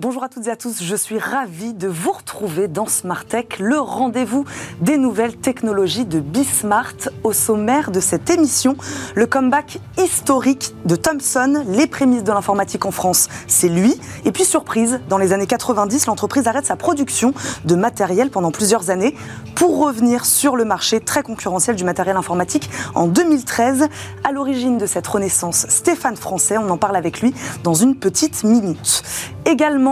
Bonjour à toutes et à tous, je suis ravie de vous retrouver dans Smart Tech, le rendez-vous des nouvelles technologies de Bismart. Au sommaire de cette émission, le comeback historique de Thomson, les prémices de l'informatique en France, c'est lui. Et puis surprise, dans les années 90, l'entreprise arrête sa production de matériel pendant plusieurs années pour revenir sur le marché très concurrentiel du matériel informatique en 2013. À l'origine de cette renaissance, Stéphane Français, on en parle avec lui dans une petite minute.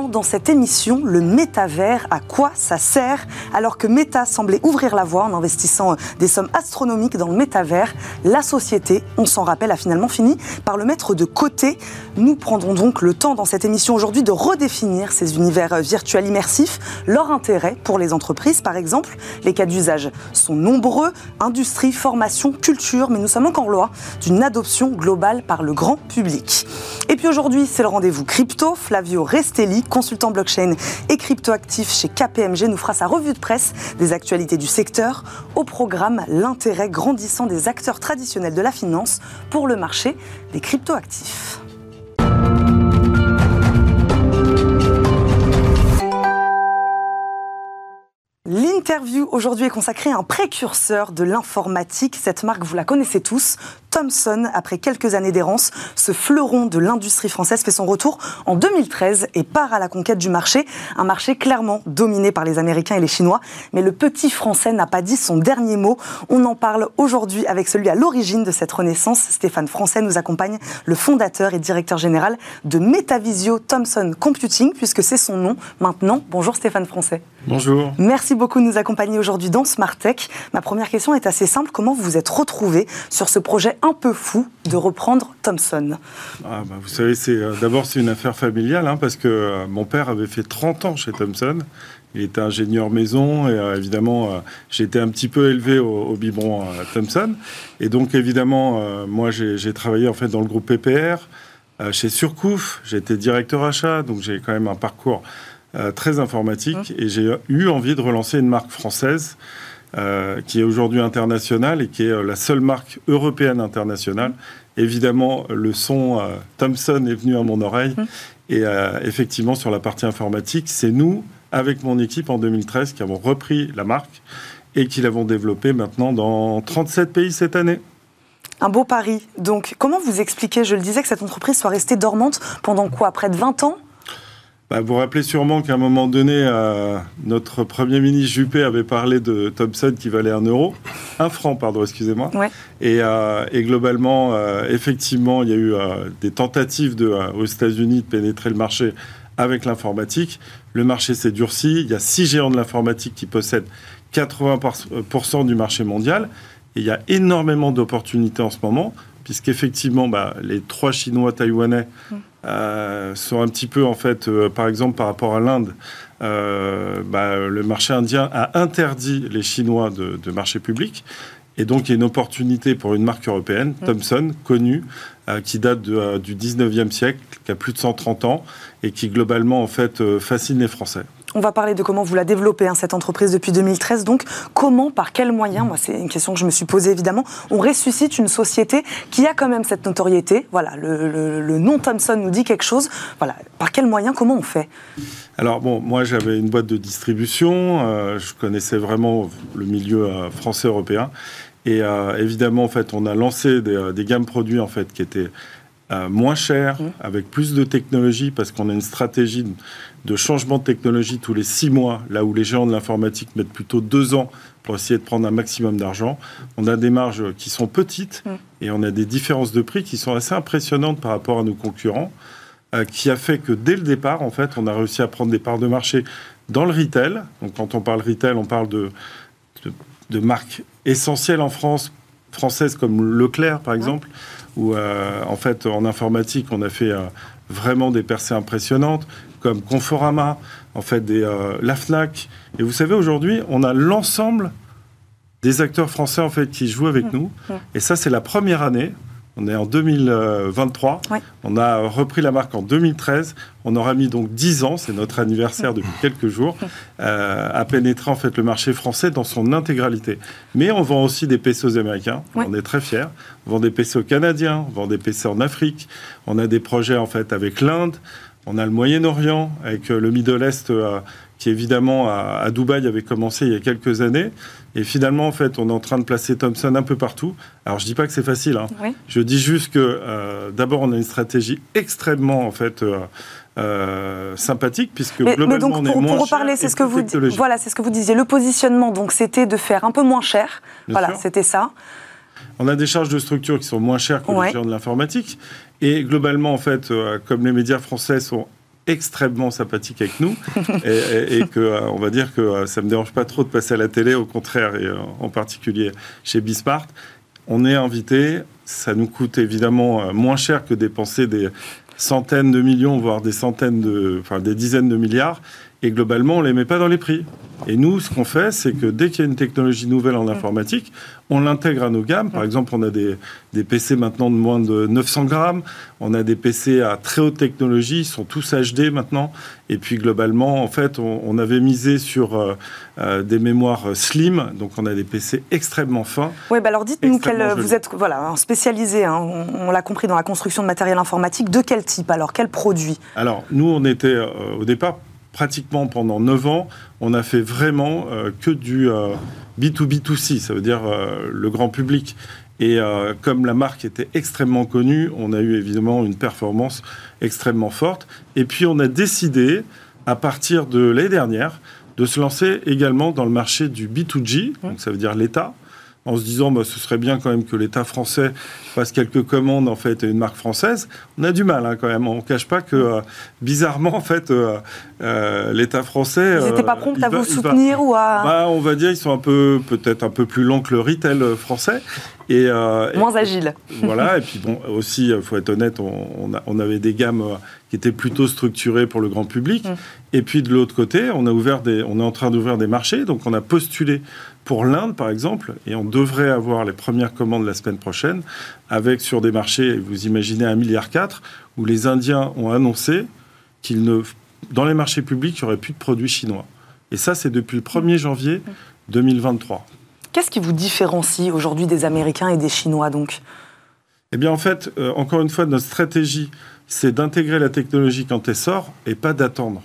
Dans cette émission le métavers, à quoi ça sert Alors que Meta semblait ouvrir la voie en investissant euh, des sommes astronomiques dans le métavers, la société, on s'en rappelle, a finalement fini par le mettre de côté. Nous prendrons donc le temps dans cette émission aujourd'hui de redéfinir ces univers euh, virtuels immersifs, leur intérêt pour les entreprises par exemple. Les cas d'usage sont nombreux, industrie, formation, culture, mais nous sommes encore loin d'une adoption globale par le grand public. Et puis aujourd'hui, c'est le rendez-vous crypto. Flavio Restelli, consultant blockchain et cryptoactif chez KPMG, nous fera sa revue de presse des actualités du secteur. Au programme, l'intérêt grandissant des acteurs traditionnels de la finance pour le marché des cryptoactifs. L'interview aujourd'hui est consacrée à un précurseur de l'informatique. Cette marque, vous la connaissez tous, Thomson, après quelques années d'errance, ce fleuron de l'industrie française fait son retour en 2013 et part à la conquête du marché, un marché clairement dominé par les Américains et les Chinois. Mais le petit Français n'a pas dit son dernier mot. On en parle aujourd'hui avec celui à l'origine de cette renaissance. Stéphane Français nous accompagne, le fondateur et directeur général de Metavisio Thomson Computing, puisque c'est son nom maintenant. Bonjour Stéphane Français. Bonjour. Merci beaucoup de nous accompagner aujourd'hui dans Smart Tech. Ma première question est assez simple. Comment vous vous êtes retrouvé sur ce projet un peu fou de reprendre Thomson? Ah, bah, Vous savez, c'est euh, d'abord c'est une affaire familiale hein, parce que euh, mon père avait fait 30 ans chez Thomson. Il était ingénieur maison et euh, évidemment j'ai été un petit peu élevé au, biberon Thomson. Et donc évidemment moi j'ai travaillé en fait dans le groupe PPR chez Surcouf. J'ai été directeur achat donc j'ai quand même un parcours très informatique mmh. et j'ai eu envie de relancer une marque française euh, qui est aujourd'hui internationale et qui est euh, la seule marque européenne internationale. Évidemment, le son euh, Thomson est venu à mon oreille. Hum. Et effectivement, sur la partie informatique, c'est nous, avec mon équipe en 2013, qui avons repris la marque et qui l'avons développée maintenant dans 37 pays cette année. Un beau pari. Donc, comment vous expliquez, je le disais, que cette entreprise soit restée dormante pendant quoi? Près de 20 ans? Bah, vous vous rappelez sûrement qu'à un moment donné, euh, notre Premier ministre Juppé avait parlé de Thomson qui valait un euro, un franc, pardon, excusez-moi. Et, euh, et, globalement, euh, effectivement, il y a eu des tentatives de, aux États-Unis de pénétrer le marché avec l'informatique. Le marché s'est durci. Il y a six géants de l'informatique qui possèdent 80% du marché mondial. Et il y a énormément d'opportunités en ce moment, puisqu'effectivement, bah, les trois Chinois taïwanais mm. Euh, sont un petit peu, en fait, euh, par exemple, par rapport à l'Inde, euh, bah, le marché indien a interdit les Chinois de, marché public. Et donc, il y a une opportunité pour une marque européenne, mm. Thomson, connue, qui date du 19e siècle, qui a plus de 130 ans, et qui, globalement, en fait, fascine les Français. On va parler de comment vous la développez, hein, cette entreprise, depuis 2013. Donc, comment, par quels moyens, moi, c'est une question que je me suis posée évidemment, on ressuscite une société qui a quand même cette notoriété. Voilà, le, nom Thomson nous dit quelque chose. Voilà, par quels moyens, comment on fait? Alors bon, moi j'avais une boîte de distribution, euh, je connaissais vraiment le milieu euh, français européen, et euh, évidemment en fait on a lancé des, des gammes produits en fait qui étaient moins chères, mmh. avec plus de technologie, parce qu'on a une stratégie de changement de technologie tous les six mois, là où les géants de l'informatique mettent plutôt deux ans pour essayer de prendre un maximum d'argent. On a des marges qui sont petites mm. et on a des différences de prix qui sont assez impressionnantes par rapport à nos concurrents, euh, qui a fait que dès le départ, en fait, on a réussi à prendre des parts de marché dans le retail. Donc quand on parle retail, on parle de, de, marques essentielles en France, françaises comme Leclerc par exemple, où euh, en fait en informatique, on a fait... Euh, vraiment des percées impressionnantes comme Conforama, en fait, des, euh, la FNAC. Et vous savez, aujourd'hui, on a l'ensemble des acteurs français en fait qui jouent avec mmh. nous. Mmh. Et ça, c'est la première année. On est en 2023. On a repris la marque en 2013. On aura mis donc 10 ans, c'est notre anniversaire depuis quelques jours, euh, à pénétrer en fait le marché français dans son intégralité. Mais on vend aussi des PC aux américains. On est très fiers. On vend des PC aux canadiens. On vend des PC en Afrique. On a des projets en fait avec l'Inde. On a le Moyen-Orient avec le Middle East qui évidemment à, Dubaï avait commencé il y a quelques années. Et finalement, en fait, on est en train de placer Thomson un peu partout. Alors, je dis pas que c'est facile. Hein. Je dis juste que d'abord, on a une stratégie extrêmement, en fait, euh, sympathique puisque globalement on est pour, pour reparler, c'est ce que vous voilà, c'est ce que vous disiez. Le positionnement, donc, c'était de faire un peu moins cher. voilà, c'était ça. On a des charges de structure qui sont moins chères que les géants de l'informatique. Et globalement, en fait, euh, comme les médias français sont extrêmement sympathiques avec nous et, que euh, on va dire que ça me dérange pas trop de passer à la télé, au contraire, et en particulier chez Bismart. On est invité, ça nous coûte évidemment moins cher que dépenser des, centaines de millions, voire des centaines de, enfin des dizaines de milliards. Et globalement, on les met pas dans les prix. Et nous, ce qu'on fait, c'est que dès qu'il y a une technologie nouvelle en informatique, on l'intègre à nos gammes. Par exemple, on a des, des, PC maintenant de moins de 900 grammes. On a des PC à très haute technologie. Ils sont tous HD maintenant. Et puis, globalement, en fait, on, avait misé sur euh, euh, des mémoires slim. Donc, on a des PC extrêmement fins. Oui, bah alors dites-nous, vous êtes voilà, spécialisé, hein, on, l'a compris, dans la construction de matériel informatique. De quel type alors? Quel produit? Alors, nous, on était euh, au départ pratiquement pendant 9 ans, on a fait vraiment euh, que du B2B2C, euh, ça veut dire euh, le grand public. Et comme la marque était extrêmement connue, on a eu évidemment une performance extrêmement forte. Et puis on a décidé, à partir de l'année dernière, de se lancer également dans le marché du B2G, donc ça veut dire l'État, en se disant bah, ce serait bien quand même que l'État français fasse quelques commandes en fait à une marque française. On a du mal hein, quand même. On ne cache pas que euh, bizarrement en fait euh, euh, l'État français. Ils n'étaient pas prompts à vous soutenir ou à. Bah, on va dire ils sont un peu peut-être un peu plus longs que le retail français. Et, Moins agile. Voilà, et puis bon, aussi, il faut être honnête, on, on, avait des gammes qui étaient plutôt structurées pour le grand public. Mm. Et puis de l'autre côté, on, a ouvert des, on est en train d'ouvrir des marchés, donc on a postulé pour l'Inde, par exemple, et on devrait avoir les premières commandes la semaine prochaine, avec sur des marchés, vous imaginez, 1,4 milliard, où les Indiens ont annoncé qu'ils ne, dans les marchés publics, il n'y aurait plus de produits chinois. Et ça, c'est depuis le 1er janvier 2023. Qu'est-ce qui vous différencie aujourd'hui des Américains et des Chinois, donc? Eh bien, en fait, euh, encore une fois, notre stratégie, c'est d'intégrer la technologie quand elle sort et pas d'attendre.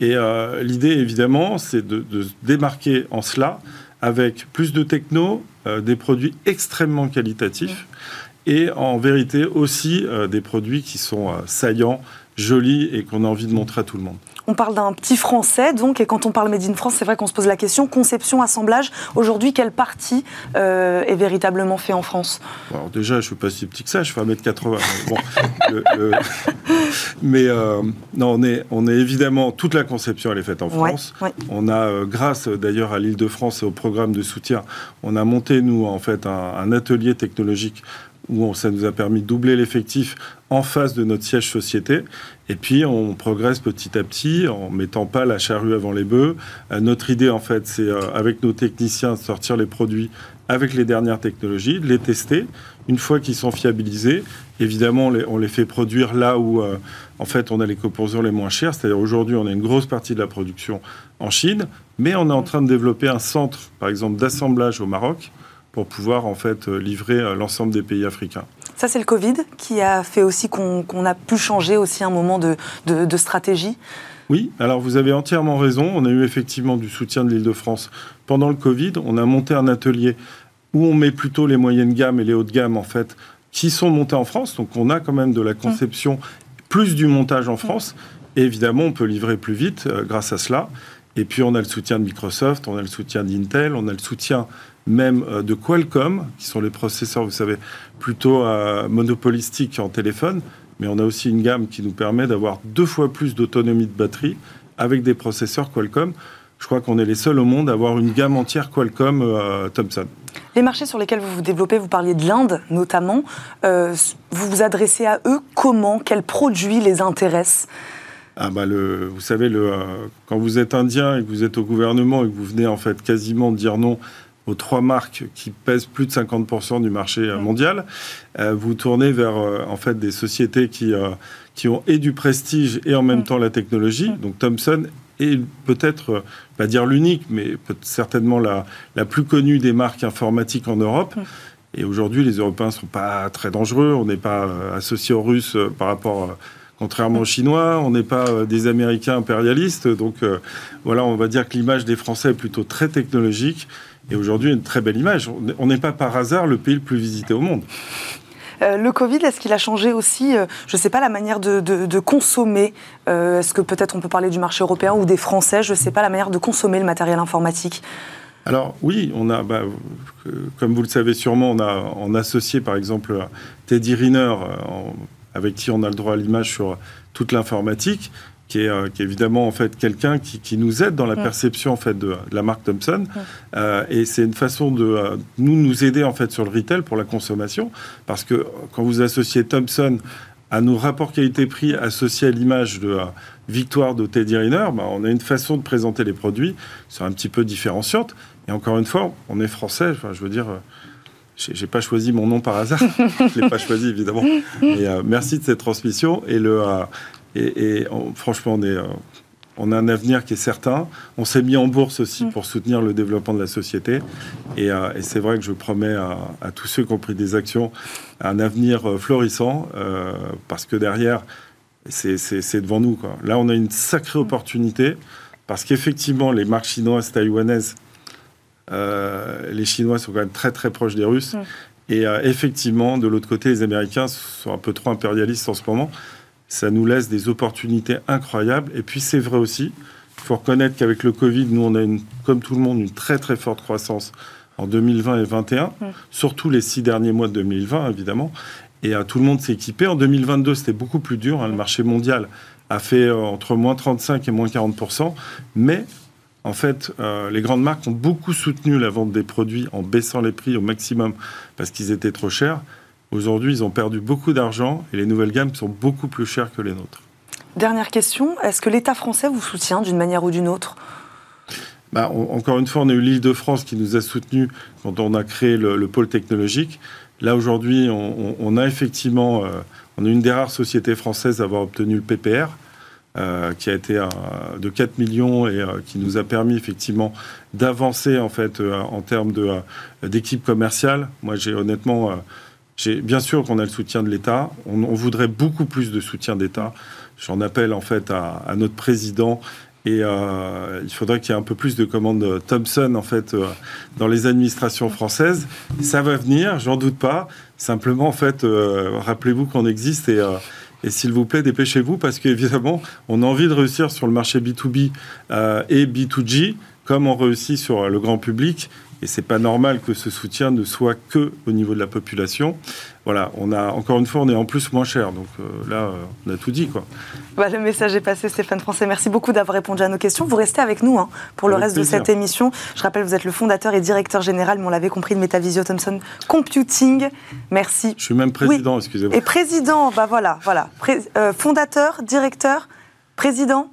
Et euh, l'idée, évidemment, c'est de, de, se démarquer en cela avec plus de techno, euh, des produits extrêmement qualitatifs et en vérité aussi euh, des produits qui sont euh, saillants, jolis et qu'on a envie de montrer à tout le monde. On parle d'un petit français, donc, et quand on parle Made in France, c'est vrai qu'on se pose la question conception, assemblage. Aujourd'hui, quelle partie est véritablement fait en France? Alors, déjà, je ne suis pas si petit que ça, je fais 1m80. bon, mais non, on est, on est évidemment, toute la conception, elle est faite en France. On a, grâce d'ailleurs à l'île de France et au programme de soutien, on a monté, nous, en fait, un atelier technologique où ça nous a permis de doubler l'effectif en face de notre siège société. Et puis, on progresse petit à petit en mettant pas la charrue avant les bœufs. Euh, notre idée, en fait, c'est euh, avec nos techniciens de sortir les produits avec les dernières technologies, de les tester. Une fois qu'ils sont fiabilisés, évidemment, on les, fait produire là où, euh, en fait, on a les composants les moins chers. C'est-à-dire aujourd'hui, on a une grosse partie de la production en Chine, mais on est en train de développer un centre, par exemple, d'assemblage au Maroc pour pouvoir en fait euh, livrer euh, l'ensemble des pays africains. Ça, c'est le Covid qui a fait aussi qu'on a pu changer aussi un moment de, de, stratégie oui, alors vous avez entièrement raison. On a eu effectivement du soutien de l'Île-de-France pendant le Covid. On a monté un atelier où on met plutôt les moyennes gammes et les hautes gammes, en fait, qui sont montées en France. Donc on a quand même de la conception, plus du montage en France. Et évidemment, on peut livrer plus vite euh, grâce à cela. Et puis on a le soutien de Microsoft, on a le soutien d'Intel, on a le soutien même euh, de Qualcomm, qui sont les processeurs, vous savez, plutôt euh, monopolistiques en téléphone. Mais on a aussi une gamme qui nous permet d'avoir deux fois plus d'autonomie de batterie avec des processeurs Qualcomm. Je crois qu'on est les seuls au monde à avoir une gamme entière Qualcomm euh, Thomson. Les marchés sur lesquels vous vous développez, vous parliez de l'Inde notamment. vous vous adressez à eux comment? Quels produits les intéressent? Ah bah le, vous savez, le, quand vous êtes indien et que vous êtes au gouvernement et que vous venez en fait quasiment dire non aux trois marques qui pèsent plus de 50% du marché euh, mondial, euh, vous tournez vers euh, en fait des sociétés qui, qui ont et du prestige et en même temps la technologie. Donc Thomson est peut-être, pas dire l'unique, mais certainement la, la plus connue des marques informatiques en Europe. Et aujourd'hui, les Européens ne sont pas très dangereux. On n'est pas associé aux Russes par rapport contrairement aux Chinois. On n'est pas des Américains impérialistes. Donc voilà, on va dire que l'image des Français est plutôt très technologique. Et aujourd'hui, une très belle image. On n'est pas par hasard le pays le plus visité au monde. Euh, le Covid, est-ce qu'il a changé aussi, euh, je ne sais pas, la manière de, consommer euh, Est-ce que peut-être on peut parler du marché européen ou des Français Je ne sais pas, la manière de consommer le matériel informatique? Alors oui, on a, bah, comme vous le savez sûrement, on a, on associé par exemple Teddy Riner, avec qui on a le droit à l'image sur toute l'informatique. Euh, qui est, évidemment en fait quelqu'un qui, nous aide dans la perception en fait de, la marque Thomson. Mm. Euh, et c'est une façon de euh, nous nous aider en fait sur le retail pour la consommation, parce que quand vous associez Thomson à nos rapports qualité-prix associés à l'image de victoire de Teddy Riner, bah, on a une façon de présenter les produits, c'est un petit peu différenciante. Et encore une fois, on est français, enfin, je veux dire, j'ai pas choisi mon nom par hasard, je l'ai pas choisi évidemment. Et merci de cette transmission. Et le, et, franchement, on, est, euh, on a un avenir qui est certain. On s'est mis en bourse aussi mm. pour soutenir le développement de la société. Euh, et, c'est vrai que je promets à, tous ceux qui ont pris des actions un avenir euh, florissant, parce que derrière, c'est devant nous. Quoi. Là, on a une sacrée mm. opportunité, parce qu'effectivement, les marques chinoises, taïwanaises, les Chinois sont quand même très très proches des Russes. Et effectivement, de l'autre côté, les Américains sont un peu trop impérialistes en ce moment ça nous laisse des opportunités incroyables. Et puis c'est vrai aussi, il faut reconnaître qu'avec le Covid, nous on a une, comme tout le monde une très très forte croissance en 2020 et 2021, mmh. surtout les six derniers mois de 2020 évidemment. Et euh, tout le monde s'est équipé. En 2022, c'était beaucoup plus dur. Hein. Le marché mondial a fait euh, entre moins 35 et moins 40% mais en fait, euh, les grandes marques ont beaucoup soutenu la vente des produits en baissant les prix au maximum parce qu'ils étaient trop chers. Aujourd'hui, ils ont perdu beaucoup d'argent et les nouvelles gammes sont beaucoup plus chères que les nôtres. Dernière question, est-ce que l'État français vous soutient d'une manière ou d'une autre? Bah, encore une fois, on a eu l'Île-de-France qui nous a soutenus quand on a créé le, pôle technologique. Là, aujourd'hui, on, a effectivement, euh, on est une des rares sociétés françaises à avoir obtenu le PPR, euh, qui a été de 4 millions et euh, qui nous a permis effectivement d'avancer en fait en termes d'équipe commerciale. Moi, j'ai honnêtement Bien sûr qu'on a le soutien de l'État. On, voudrait beaucoup plus de soutien d'État. J'en appelle en fait à, notre président et euh, il faudrait qu'il y ait un peu plus de commandes Thompson en fait euh, dans les administrations françaises. Ça va venir, j'en doute pas. Simplement en fait, euh, rappelez-vous qu'on existe et, et s'il vous plaît, dépêchez-vous parce qu'évidemment, on a envie de réussir sur le marché B2B et B2G comme on réussit sur le grand public. Et c'est pas normal que ce soutien ne soit que au niveau de la population. Voilà, on a encore une fois, on est en plus moins cher. Donc euh, là, euh, on a tout dit, quoi. Bah, le message est passé, Stéphane Français. Merci beaucoup d'avoir répondu à nos questions. Vous restez avec nous hein, pour le reste de cette émission. Je rappelle, vous êtes le fondateur et directeur général, mais on l'avait compris, de Metavisio Thomson Computing. Merci. Je suis même président, excusez-moi. Et président, bah voilà, voilà. Euh, fondateur, directeur, président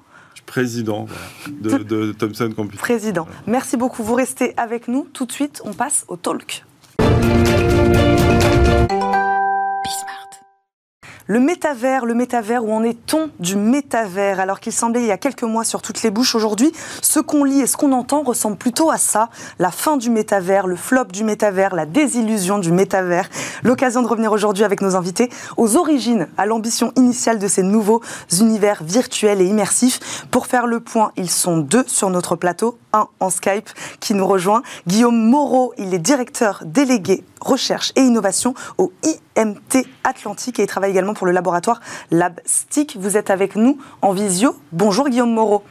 président de, de, Thomson Computing. Président. Merci beaucoup. Vous restez avec nous. Tout de suite, on passe au talk. Le métavers, le métavers, où en est-on du métavers? Alors qu'il semblait il y a quelques mois sur toutes les bouches, aujourd'hui, ce qu'on lit et ce qu'on entend ressemble plutôt à ça. La fin du métavers, le flop du métavers, la désillusion du métavers. L'occasion de revenir aujourd'hui avec nos invités aux origines, à l'ambition initiale de ces nouveaux univers virtuels et immersifs. Pour faire le point, ils sont deux sur notre plateau, un en Skype qui nous rejoint. Guillaume Moreau, il est directeur délégué recherche et innovation au IMT Atlantique et il travaille également pour le laboratoire LabStick. Vous êtes avec nous en visio. Bonjour Guillaume Moreau.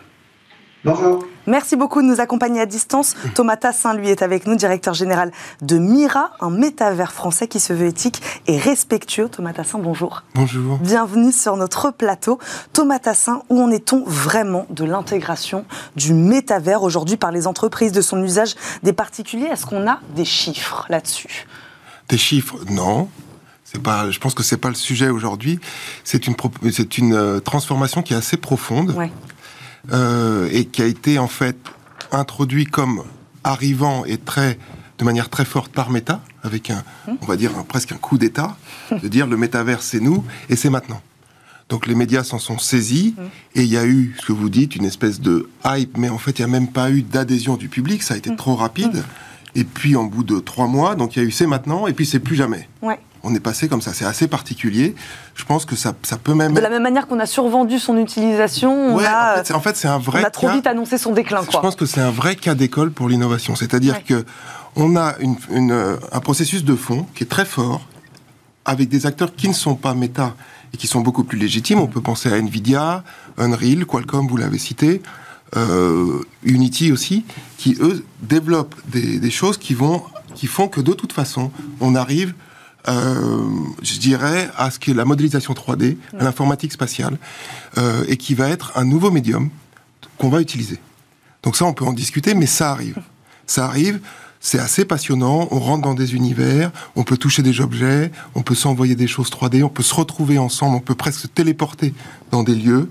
Bonjour. Merci beaucoup de nous accompagner à distance. Thomas Tassin, lui, est avec nous, directeur général de Mira, un métavers français qui se veut éthique et respectueux. Thomas Tassin, bonjour. Bonjour. Bienvenue sur notre plateau. Thomas Tassin, où en est-on vraiment de l'intégration du métavers aujourd'hui par les entreprises, de son usage des particuliers? Est-ce qu'on a des chiffres là-dessus? Des chiffres, non. Pas, je pense que c'est pas le sujet aujourd'hui. C'est une, c'est une euh, transformation qui est assez profonde. Ouais. Euh, et qui a été en fait introduit comme arrivant et très de manière très forte par Meta, avec un, on va dire presque un coup d'État, de dire le métavers c'est nous et c'est maintenant. Donc les médias s'en sont saisis et il y a eu, ce que vous dites, une espèce de hype, mais en fait il n'y a même pas eu d'adhésion du public, ça a été trop rapide. Et puis en bout de trois mois, donc il y a eu c'est maintenant et puis c'est plus jamais. Ouais. On est passé comme ça. C'est assez particulier. Je pense que ça, ça peut même. De la même manière qu'on a survendu son utilisation, on a, en fait, c'est un vrai. On a trop vite annoncé son déclin. Je pense que c'est un vrai cas d'école pour l'innovation. C'est-à-dire que on a une, un processus de fond qui est très fort, avec des acteurs qui ne sont pas méta et qui sont beaucoup plus légitimes. On peut penser à Nvidia, Unreal, Qualcomm, vous l'avez cité, euh, Unity aussi, qui eux développent des, des, choses qui vont, qui font que de toute façon, on arrive euh, je dirais, à ce que la modélisation 3D, l'informatique spatiale, euh, et qui va être un nouveau médium qu'on va utiliser. Donc ça, on peut en discuter, mais ça arrive. Ça arrive, c'est assez passionnant, on rentre dans des univers, on peut toucher des objets, on peut s'envoyer des choses 3D, on peut se retrouver ensemble, on peut presque se téléporter dans des lieux,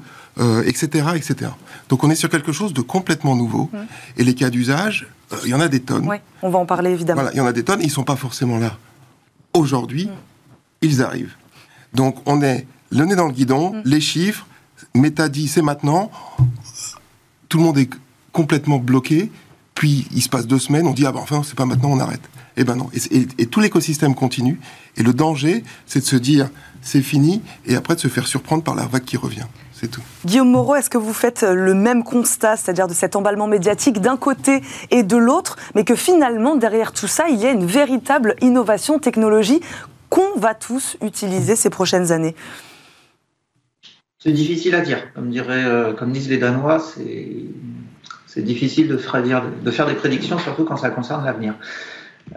etc., euh, etc. Donc on est sur quelque chose de complètement nouveau. Et les cas d'usage, il y en a des tonnes. Oui, on va en parler évidemment. Voilà, il y en a des tonnes, ils ne sont pas forcément là Aujourd'hui, mm. ils arrivent. Donc on est le nez dans le guidon, mm. les chiffres, Meta dit c'est maintenant, tout le monde est complètement bloqué, puis il se passe deux semaines, on dit ah ben enfin c'est pas maintenant, on arrête. Eh ben non, et, tout l'écosystème continue, et le danger c'est de se dire c'est fini, et après de se faire surprendre par la vague qui revient. C'est tout. Guillaume Moreau, est-ce que vous faites le même constat, c'est-à-dire de cet emballement médiatique d'un côté et de l'autre, mais que finalement, derrière tout ça, il y a une véritable innovation technologie qu'on va tous utiliser ces prochaines années? C'est difficile à dire. Comme, dirait, euh, comme disent les Danois, c'est difficile de faire, de faire des prédictions, surtout quand ça concerne l'avenir.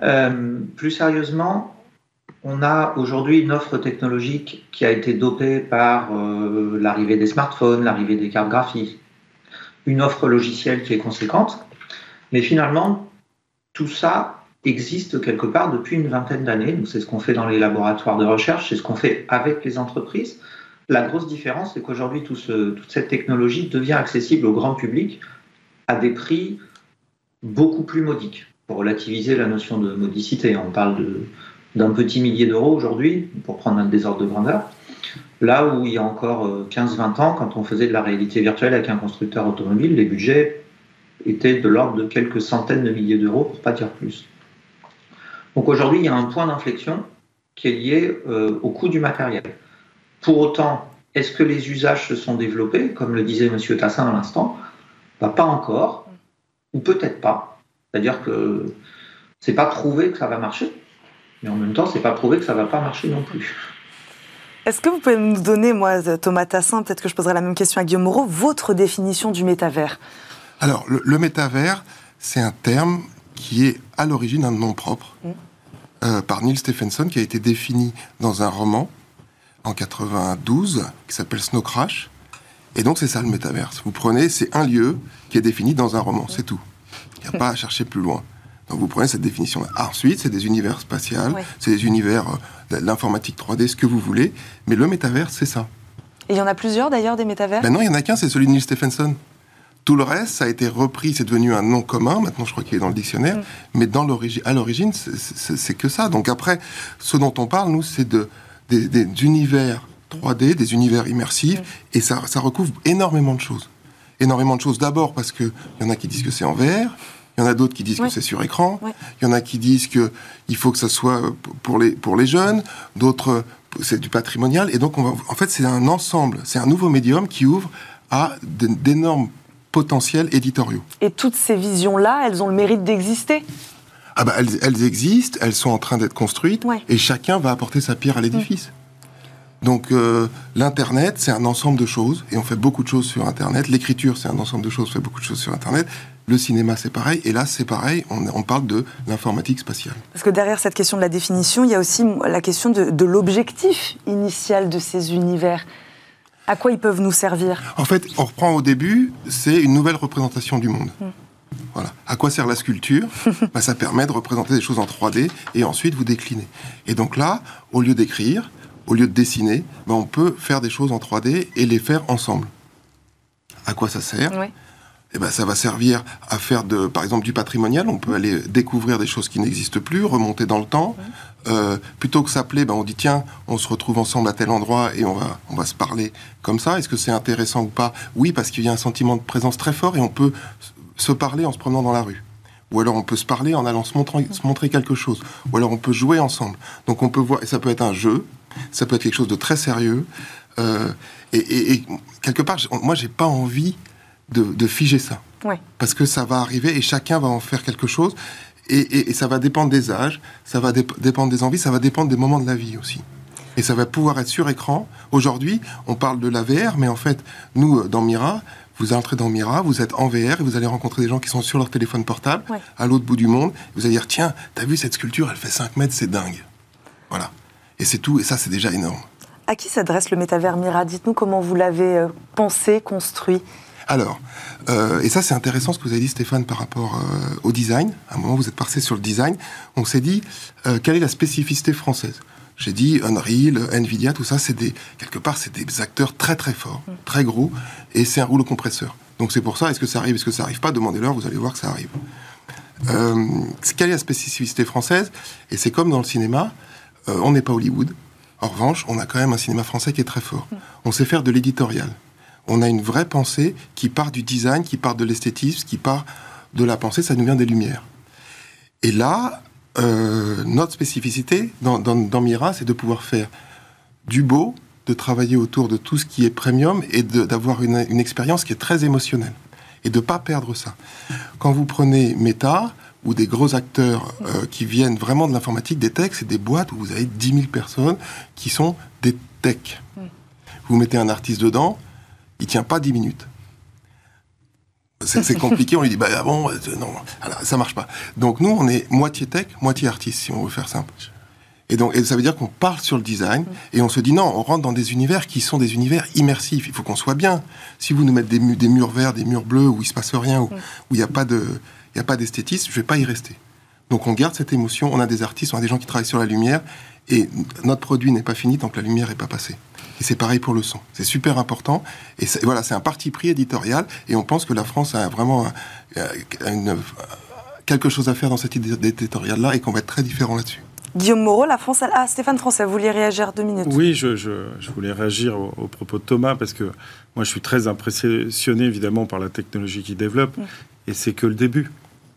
Euh, plus sérieusement, on a aujourd'hui une offre technologique qui a été dopée par euh, l'arrivée des smartphones, l'arrivée des cartes graphiques, une offre logicielle qui est conséquente, mais finalement, tout ça existe quelque part depuis une vingtaine d'années. C'est ce qu'on fait dans les laboratoires de recherche, c'est ce qu'on fait avec les entreprises. La grosse différence, c'est qu'aujourd'hui, toute cette technologie devient accessible au grand public à des prix beaucoup plus modiques. Pour relativiser la notion de modicité, on parle de d'un petit millier d'euros aujourd'hui, pour prendre un désordre de grandeur. Là où il y a encore 15-20 euh, ans, quand on faisait de la réalité virtuelle avec un constructeur automobile, les budgets étaient de l'ordre de quelques centaines de milliers d'euros, pour pas dire plus. Donc aujourd'hui, il y a un point d'inflexion qui est lié euh, au coût du matériel. Pour autant, est-ce que les usages se sont développés, comme le disait M. Tassin à l'instant bah, Pas encore, ou peut-être pas. C'est-à-dire que c'est pas prouvé que ça va marcher. Mais en même temps, c'est pas prouvé que ça va pas marcher non plus. Est-ce que vous pouvez nous donner, moi, Thomas Tassin, peut-être que je poserai la même question à Guillaume Moreau, votre définition du métavers? Alors, le, métavers, c'est un terme qui est à l'origine un nom propre mmh. euh, par Neil Stephenson, qui a été défini dans un roman en 92 qui s'appelle Snow Crash. Et donc, c'est ça le métavers. Vous prenez, c'est un lieu qui est défini dans un roman, c'est tout. Il n'y a pas à chercher plus loin. Donc vous prenez cette définition-là. Ensuite, c'est des univers spatiaux, c'est des univers de euh, l'informatique 3D, ce que vous voulez. Mais le métavers, c'est ça. Et il y en a plusieurs d'ailleurs des métavers? Ben Non, il n'y en a qu'un, c'est celui de Neil Stephenson. Tout le reste, ça a été repris, c'est devenu un nom commun. Maintenant, je crois qu'il est dans le dictionnaire. Mm. Mais dans à l'origine, c'est que ça. Donc après, ce dont on parle, nous, c'est de, des, univers 3D, des univers immersifs, mm. et ça, ça recouvre énormément de choses. Énormément de choses. D'abord parce qu'il y en a qui disent que c'est en VR, il y en a d'autres qui disent que c'est sur écran. Il y en a qui disent que il faut que ça soit pour les, pour les jeunes. D'autres, c'est du patrimonial. Et donc, on en fait, c'est un ensemble. C'est un nouveau médium qui ouvre à d'énormes potentiels éditoriaux. Et toutes ces visions-là, elles ont le mérite d'exister? Ah bah, elles, existent, elles sont en train d'être construites, et chacun va apporter sa pierre à l'édifice. Donc euh, l'Internet, c'est un ensemble de choses, et on fait beaucoup de choses sur Internet. L'écriture, c'est un ensemble de choses, on fait beaucoup de choses sur Internet. Le cinéma, c'est pareil. Et là, c'est pareil, on, parle de l'informatique spatiale. Parce que derrière cette question de la définition, il y a aussi la question de, l'objectif initial de ces univers. À quoi ils peuvent nous servir? En fait, on reprend au début, c'est une nouvelle représentation du monde. Hmm. Voilà. À quoi sert la sculpture? Bah, Ça permet de représenter des choses en 3D et ensuite vous décliner. Et donc là, au lieu d'écrire, au lieu de dessiner, bah, on peut faire des choses en 3D et les faire ensemble. À quoi ça sert eh ben, ça va servir à faire de, par exemple, du patrimonial. On peut aller découvrir des choses qui n'existent plus, remonter dans le temps. Euh, plutôt que s'appeler, ben, on dit tiens, on se retrouve ensemble à tel endroit et on va, on va se parler comme ça. Est-ce que c'est intéressant ou pas? Oui, parce qu'il y a un sentiment de présence très fort et on peut se parler en se promenant dans la rue. ou alors on peut se parler en allant se montrer, se montrer quelque chose, ou alors on peut jouer ensemble. Donc on peut voir, et ça peut être un jeu, ça peut être quelque chose de très sérieux, euh, et, quelque part, moi j'ai pas envie de, figer ça. Parce que ça va arriver et chacun va en faire quelque chose. Et, ça va dépendre des âges, ça va dépendre des envies, ça va dépendre des moments de la vie aussi. Et ça va pouvoir être sur écran. Aujourd'hui, on parle de la VR, mais en fait, nous, dans Mira, vous entrez dans Mira, vous êtes en VR et vous allez rencontrer des gens qui sont sur leur téléphone portable, à l'autre bout du monde. Vous allez dire, tiens, t'as vu cette sculpture, elle fait 5 mètres, c'est dingue. Voilà. Et c'est tout, et ça, c'est déjà énorme. À qui s'adresse le métavers Mira? Dites-nous comment vous l'avez euh, pensé, construit. Alors, euh, et ça c'est intéressant ce que vous avez dit Stéphane par rapport euh, au design. À un moment vous êtes passé sur le design. On s'est dit quelle est la spécificité française? J'ai dit Unreal, Nvidia, tout ça, c'est des quelque part c'est des acteurs très très forts, mm. très gros, et c'est un rouleau compresseur. Donc c'est pour ça. Est-ce que ça arrive Est-ce que ça arrive pas? Demandez-leur. Vous allez voir que ça arrive. quelle est la spécificité française? Et c'est comme dans le cinéma. On n'est pas Hollywood. En revanche, on a quand même un cinéma français qui est très fort. On sait faire de l'éditorial. On a une vraie pensée qui part du design, qui part de l'esthétisme, qui part de la pensée, ça nous vient des Lumières. Et là, euh, notre spécificité dans, Mira, c'est de pouvoir faire du beau, de travailler autour de tout ce qui est premium et d'avoir une, une expérience qui est très émotionnelle. Et de ne pas perdre ça. Quand vous prenez Meta, ou des gros acteurs euh, qui viennent vraiment de l'informatique, des techs, c'est des boîtes où vous avez 10 000 personnes qui sont des techs. Vous mettez un artiste dedans, il tient pas 10 minutes. C'est compliqué, on lui dit, bah ah bon, euh, non, ça marche pas. Donc nous, on est moitié tech, moitié artiste, si on veut faire simple. Et donc, et ça veut dire qu'on parle sur le design et on se dit non, on rentre dans des univers qui sont des univers immersifs. Il faut qu'on soit bien. Si vous nous mettez des, des, murs verts, des murs bleus où il se passe rien, où il n'y a pas de, il n'y a pas d'esthétisme, je ne vais pas y rester. Donc on garde cette émotion, on a des artistes, on a des gens qui travaillent sur la lumière, et notre produit n'est pas fini tant que la lumière n'est pas passée. Et c'est pareil pour le son. C'est super important. Et voilà, c'est un parti pris éditorial, et on pense que la France a vraiment euh, quelque chose à faire dans cette éditorial-là, et qu'on va être très différent là-dessus. Guillaume Moreau, la France. Ah, Stéphane Français, vous vouliez réagir deux minutes Oui, je, voulais réagir au, propos de Thomas parce que moi, je suis très impressionné évidemment par la technologie qu'il développe mm. Et c'est que le début.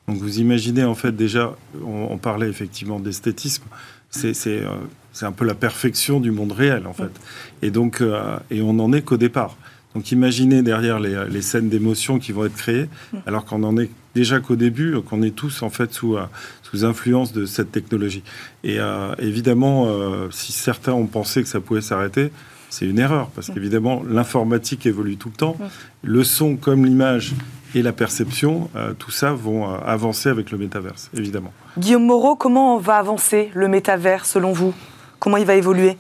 Donc vous imaginez en fait déjà, on, parlait effectivement d'esthétisme, c'est euh, un peu la perfection du monde réel en fait. Et donc euh, et on n'en est qu'au départ. Donc imaginez derrière les, les scènes d'émotion qui vont être créées, alors qu'on en est déjà qu'au début, qu'on est tous en fait sous, euh, sous influence de cette technologie. Et évidemment, si certains ont pensé que ça pouvait s'arrêter, c'est une erreur, parce mm. qu'évidemment, l'informatique évolue tout le temps. Le son comme l'image et la perception, euh, tout ça vont euh, avancer avec le métaverse, évidemment. Guillaume Moreau, comment va avancer le métaverse selon vous? Comment il va évoluer?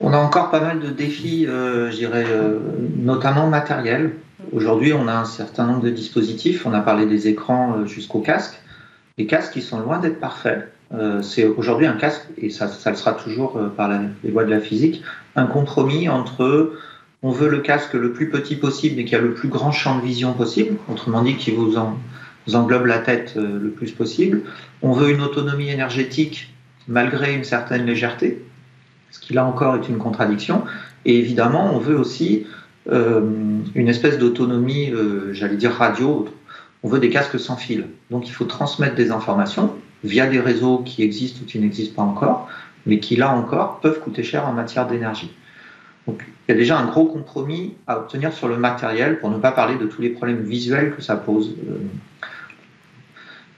On a encore pas mal de défis, euh, je dirais, notamment matériels. Aujourd'hui, on a un certain nombre de dispositifs. On a parlé des écrans jusqu'aux casques. Les casques, ils sont loin d'être parfaits. c'est aujourd'hui un casque, et ça, le sera toujours par les voies de la physique, un compromis entre on veut le casque le plus petit possible et qui a le plus grand champ de vision possible, autrement dit qui vous, englobe la tête euh, le plus possible. On veut une autonomie énergétique malgré une certaine légèreté, ce qui là encore est une contradiction. Et évidemment, on veut aussi euh, une espèce d'autonomie, euh, j'allais dire radio. On veut des casques sans fil. Donc il faut transmettre des informations via des réseaux qui existent ou qui n'existent pas encore, mais qui là encore peuvent coûter cher en matière d'énergie. Donc il y a déjà un gros compromis à obtenir sur le matériel pour ne pas parler de tous les problèmes visuels que ça pose euh,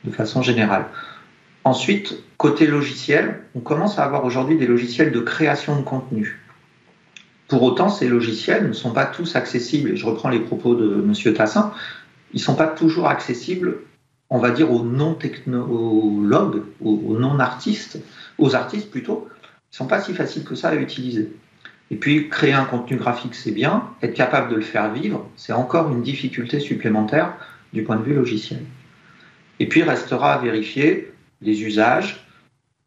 de façon générale. Ensuite, côté logiciel, on commence à avoir aujourd'hui des logiciels de création de contenu. Pour autant, ces logiciels ne sont pas tous accessibles, et je reprends les propos de M. Tassin, ils ne sont pas toujours accessibles, on va dire, aux non-technologues, aux non-artistes, aux artistes plutôt. Ils ne sont pas si faciles que ça à utiliser. Et puis, créer un contenu graphique, c'est bien. Être capable de le faire vivre, c'est encore une difficulté supplémentaire du point de vue logiciel. Et puis, restera à vérifier les usages,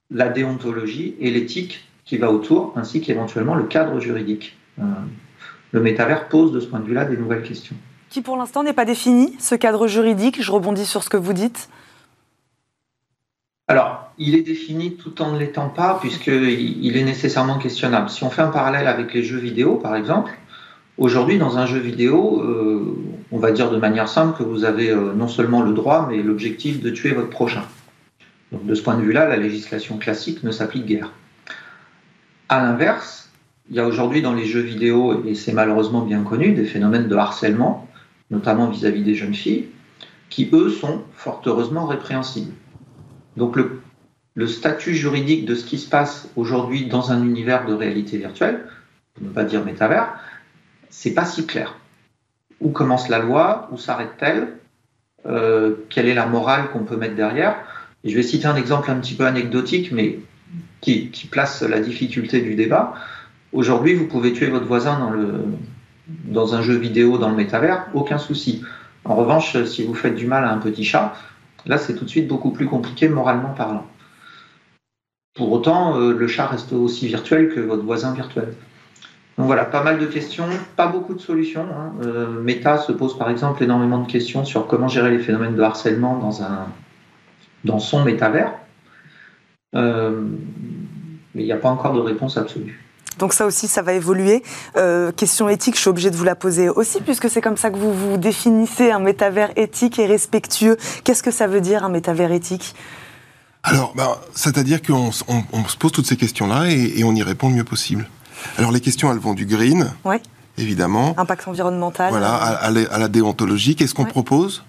la déontologie et l'éthique qui va autour, ainsi qu'éventuellement le cadre juridique. Euh, le métavers pose de ce point de vue-là des nouvelles questions. Qui pour l'instant n'est pas défini, ce cadre juridique, je rebondis sur ce que vous dites. Alors, il est défini tout en ne l'étant pas, puisqu'il est nécessairement questionnable. Si on fait un parallèle avec les jeux vidéo, par exemple, aujourd'hui, dans un jeu vidéo, euh, on va dire de manière simple que vous avez non seulement le droit, mais l'objectif de tuer votre prochain. Donc de ce point de vue-là, la législation classique ne s'applique guère. À l'inverse, il y a aujourd'hui dans les jeux vidéo, et c'est malheureusement bien connu, des phénomènes de harcèlement, notamment vis-à-vis des jeunes filles, qui eux sont fort heureusement répréhensibles. Donc le, le statut juridique de ce qui se passe aujourd'hui dans un univers de réalité virtuelle, pour ne pas dire métavers, c'est pas si clair. Où commence la loi? Où s'arrête-t-elle? Euh, Quelle est la morale qu'on peut mettre derrière? Je vais citer un exemple un petit peu anecdotique, mais qui, place la difficulté du débat. Aujourd'hui, vous pouvez tuer votre voisin dans, dans un jeu vidéo dans le métavers, aucun souci. En revanche, si vous faites du mal à un petit chat, là, c'est tout de suite beaucoup plus compliqué moralement parlant. Pour autant, euh, le chat reste aussi virtuel que votre voisin virtuel. Donc voilà, pas mal de questions, pas beaucoup de solutions. Hein. Euh, Meta se pose par exemple énormément de questions sur comment gérer les phénomènes de harcèlement dans un, dans son métavers. Euh, mais il n'y a pas encore de réponse absolue. Donc ça aussi, ça va évoluer. Question éthique, je suis obligée de vous la poser aussi, puisque c'est comme ça que vous vous définissez un métavers éthique et respectueux. Qu'est-ce que ça veut dire un métavers éthique? Alors, ben, c'est-à-dire qu'on se pose toutes ces questions-là et, on y répond le mieux possible. Alors les questions, elles vont du green, ouais. évidemment. Impact environnemental. Voilà, à, la, déontologie. Qu'est-ce qu'on propose?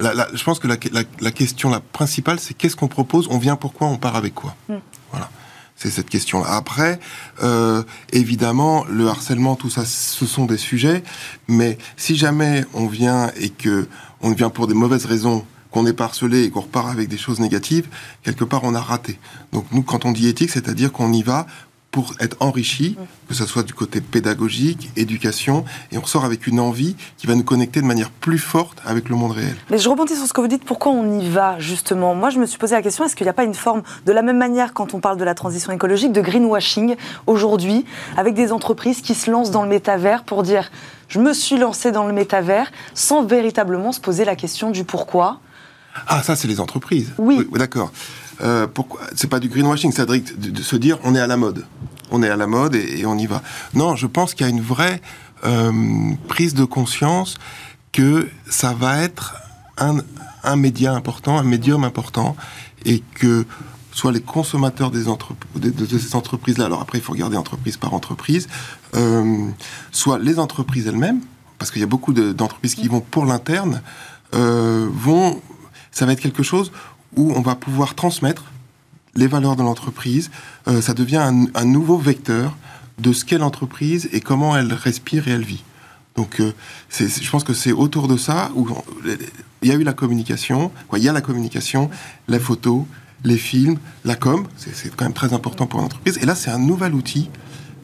Je pense que la, question la principale, c'est qu'est-ce qu'on propose, on vient pourquoi, on part avec quoi? Hmm. Voilà. C'est cette question-là. Après, euh, évidemment, le harcèlement, tout ça, ce sont des sujets. Mais si jamais on vient et que on vient pour des mauvaises raisons, qu'on est harcelé et qu'on repart avec des choses négatives, quelque part on a raté. Donc nous, quand on dit éthique, c'est-à-dire qu'on y va pour être enrichi, que ce soit du côté pédagogique, éducation, et on ressort avec une envie qui va nous connecter de manière plus forte avec le monde réel. Mais je rebondis sur ce que vous dites, pourquoi on y va justement? Moi je me suis posé la question, est-ce qu'il n'y a pas une forme, de la même manière quand on parle de la transition écologique, de greenwashing aujourd'hui, avec des entreprises qui se lancent dans le métavers pour dire je me suis lancé dans le métavers sans véritablement se poser la question du pourquoi? Ah, ça, c'est les entreprises. Oui. oui d'accord. Euh, pourquoi C'est pas du greenwashing, c'est de, de, se dire on est à la mode. On est à la mode et, on y va. Non, je pense qu'il y a une vraie euh, prise de conscience que ça va être un, un, média important, un médium important, et que soit les consommateurs des de, de, ces entreprises-là, alors après il faut regarder entreprise par entreprise, euh, soit les entreprises elles-mêmes, parce qu'il y a beaucoup d'entreprises qui vont pour l'interne, euh, vont, ça va être quelque chose où on va pouvoir transmettre les valeurs de l'entreprise. Euh, ça devient un, nouveau vecteur de ce qu'est l'entreprise et comment elle respire et elle vit. Donc, euh, je pense que c'est autour de ça où il y a eu la communication, quoi, il y a la communication, la photo, les films, la com, c'est quand même très important pour l'entreprise. Et là, c'est un nouvel outil,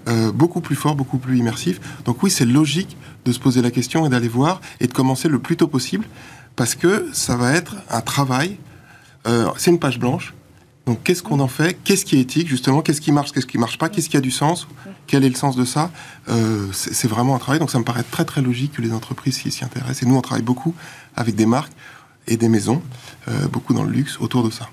euh, beaucoup plus fort, beaucoup plus immersif. Donc oui, c'est logique de se poser la question et d'aller voir et de commencer le plus tôt possible, parce que ça va être un travail euh, c'est une page blanche. Donc, qu'est-ce qu'on en fait? Qu'est-ce qui est éthique, justement? Qu'est-ce qui marche Qu'est-ce qui marche pas? Qu'est-ce qui a du sens? Quel est le sens de ça? Euh, C'est vraiment un travail. Donc, ça me paraît très, très logique que les entreprises s'y intéressent. Et nous, on travaille beaucoup avec des marques et des maisons, euh, beaucoup dans le luxe, autour de ça.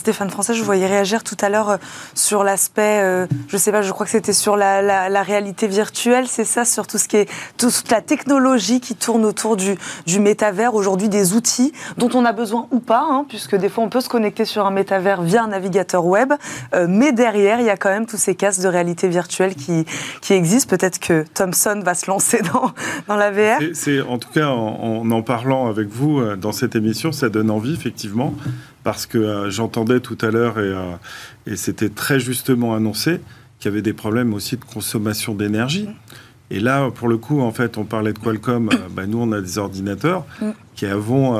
Stéphane Français, je vous voyais réagir tout à l'heure euh, sur l'aspect, euh, je sais pas, je crois que c'était sur la, réalité virtuelle, c'est ça, sur tout ce qui est toute la technologie qui tourne autour du, du métavers, aujourd'hui des outils dont on a besoin ou pas, hein, puisque des fois on peut se connecter sur un métavers via un navigateur web, euh, mais derrière il y a quand même tous ces casques de réalité virtuelle qui, qui existent. Peut-être que Thomson va se lancer dans, dans la VR. C'est en tout cas en, en parlant avec vous dans cette émission, ça donne envie effectivement parce que euh, j'entendais tout à l'heure, et, euh, et c'était très justement annoncé, qu'il y avait des problèmes aussi de consommation d'énergie. Et là, pour le coup, en fait, on parlait de Qualcomm. Euh, bah, nous, on a des ordinateurs qui, avons,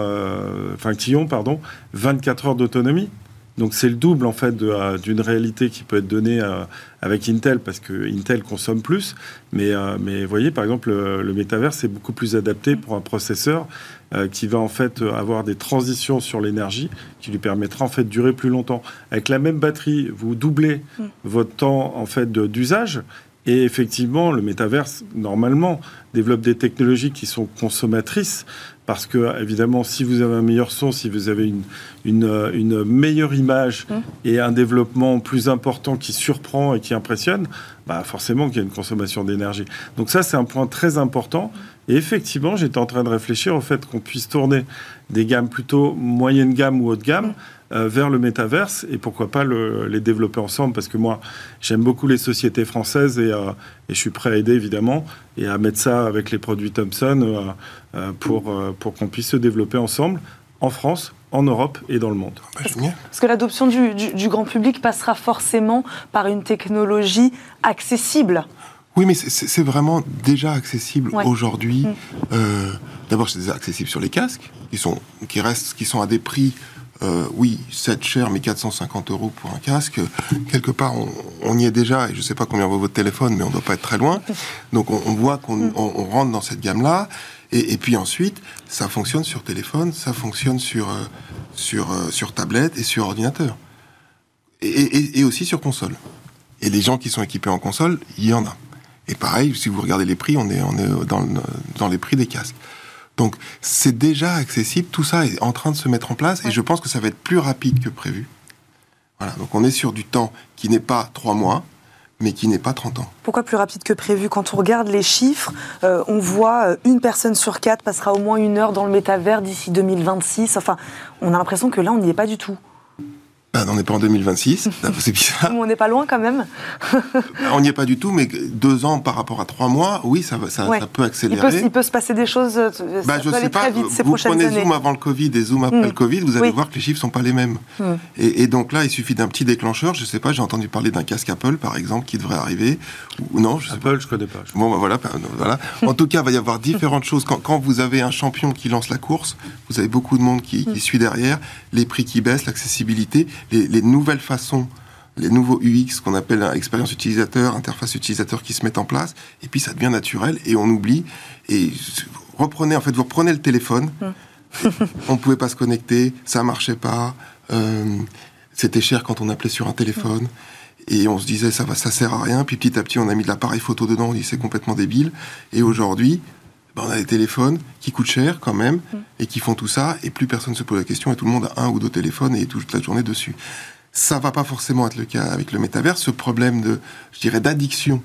enfin, qui ont pardon, 24 heures d'autonomie. Donc c'est le double en fait d'une réalité qui peut être donnée avec Intel parce que Intel consomme plus. Mais, mais vous voyez, par exemple, le, le métavers, c'est beaucoup plus adapté pour un processeur euh, qui va en fait euh, avoir des transitions sur l'énergie qui lui permettra en fait de durer plus longtemps. Avec la même batterie, vous doublez mm. votre temps en fait d'usage Et effectivement, le métaverse, normalement, développe des technologies qui sont consommatrices, parce que, évidemment, si vous avez un meilleur son, si vous avez une, une, meilleure image mmh. et un développement plus important qui surprend et qui impressionne, bah forcément qu'il y a une consommation d'énergie. Donc ça, c'est un point très important. Et effectivement, j'étais en train de réfléchir au fait qu'on puisse tourner des gammes plutôt moyenne gamme ou haute gamme. Mmh. Euh, vers le métaverse et pourquoi pas les développer ensemble parce que moi j'aime beaucoup les sociétés françaises et, euh, et, je suis prêt à aider évidemment et à mettre ça avec les produits Thomson euh, pour, pour qu'on puisse se développer ensemble en France, en Europe et dans le monde. Ah bah, parce que l'adoption du, du, grand public passera forcément par une technologie accessible? Oui, mais c'est vraiment déjà accessible aujourd'hui. Mm. D'abord, c'est accessible sur les casques, qui sont, qui restent, qui sont à des prix euh, oui, c'est cher, mais 450 euros pour un casque, quelque part, on, y est déjà, et je ne sais pas combien vaut votre téléphone, mais on ne doit pas être très loin. Donc on, voit qu'on mm. rentre dans cette gamme-là. Et, puis ensuite, ça fonctionne sur téléphone, ça fonctionne sur, euh, sur, euh, sur tablette et sur ordinateur. Et, aussi sur console. Et les gens qui sont équipés en console, il y en a. Et pareil, si vous regardez les prix, on est, on est dans, dans les prix des casques. Donc c'est déjà accessible, tout ça est en train de se mettre en place et je pense que ça va être plus rapide que prévu. Voilà, donc on est sur du temps qui n'est pas trois mois, mais qui n'est pas 30 ans. Pourquoi plus rapide que prévu? Quand on regarde les chiffres, euh, on voit euh, une personne sur quatre passera au moins une heure dans le métavers d'ici 2026. Enfin, on a l'impression que là, on n'y est pas du tout. Ben, on n'est pas en 2026, c'est bizarre. on n'est pas loin quand même. on n'y est pas du tout, mais deux ans par rapport à trois mois, oui, ça, ça, ça peut accélérer. Il peut, se passer des choses. Euh, bah, je sais pas. Vite, ces vous prenez Zoom avant le Covid et Zoom après hmm. le Covid, vous allez voir que les chiffres sont pas les mêmes. Hmm. Et, donc là, il suffit d'un petit déclencheur. Je sais pas, j'ai entendu parler d'un casque Apple, par exemple, qui devrait arriver. Ou non, je Apple, je connais pas. Bon, bah, voilà, bah, voilà. en tout cas, il va y avoir différentes choses. Quand, quand, vous avez un champion qui lance la course, vous avez beaucoup de monde qui, qui hmm. suit derrière, les prix qui baissent, l'accessibilité, les, les nouvelles façons, les nouveaux UX qu'on appelle expérience utilisateur, interface utilisateur qui se mettent en place, et puis ça devient naturel et on oublie. Et reprenez, en fait, vous reprenez le téléphone, hmm. on ne pouvait pas se connecter, ça marchait pas, euh, c'était cher quand on appelait sur un téléphone. Et on se disait, ça va, ça sert à rien. Puis petit à petit, on a mis de l'appareil photo dedans, on dit, c'est complètement débile. Et aujourd'hui, ben, on a des téléphones qui coûtent cher quand même, hmm. et qui font tout ça, et plus personne se pose la question, et tout le monde a un ou deux téléphones et toute la journée dessus. Ça va pas forcément être le cas avec le métavers. Ce problème de, je dirais, d'addiction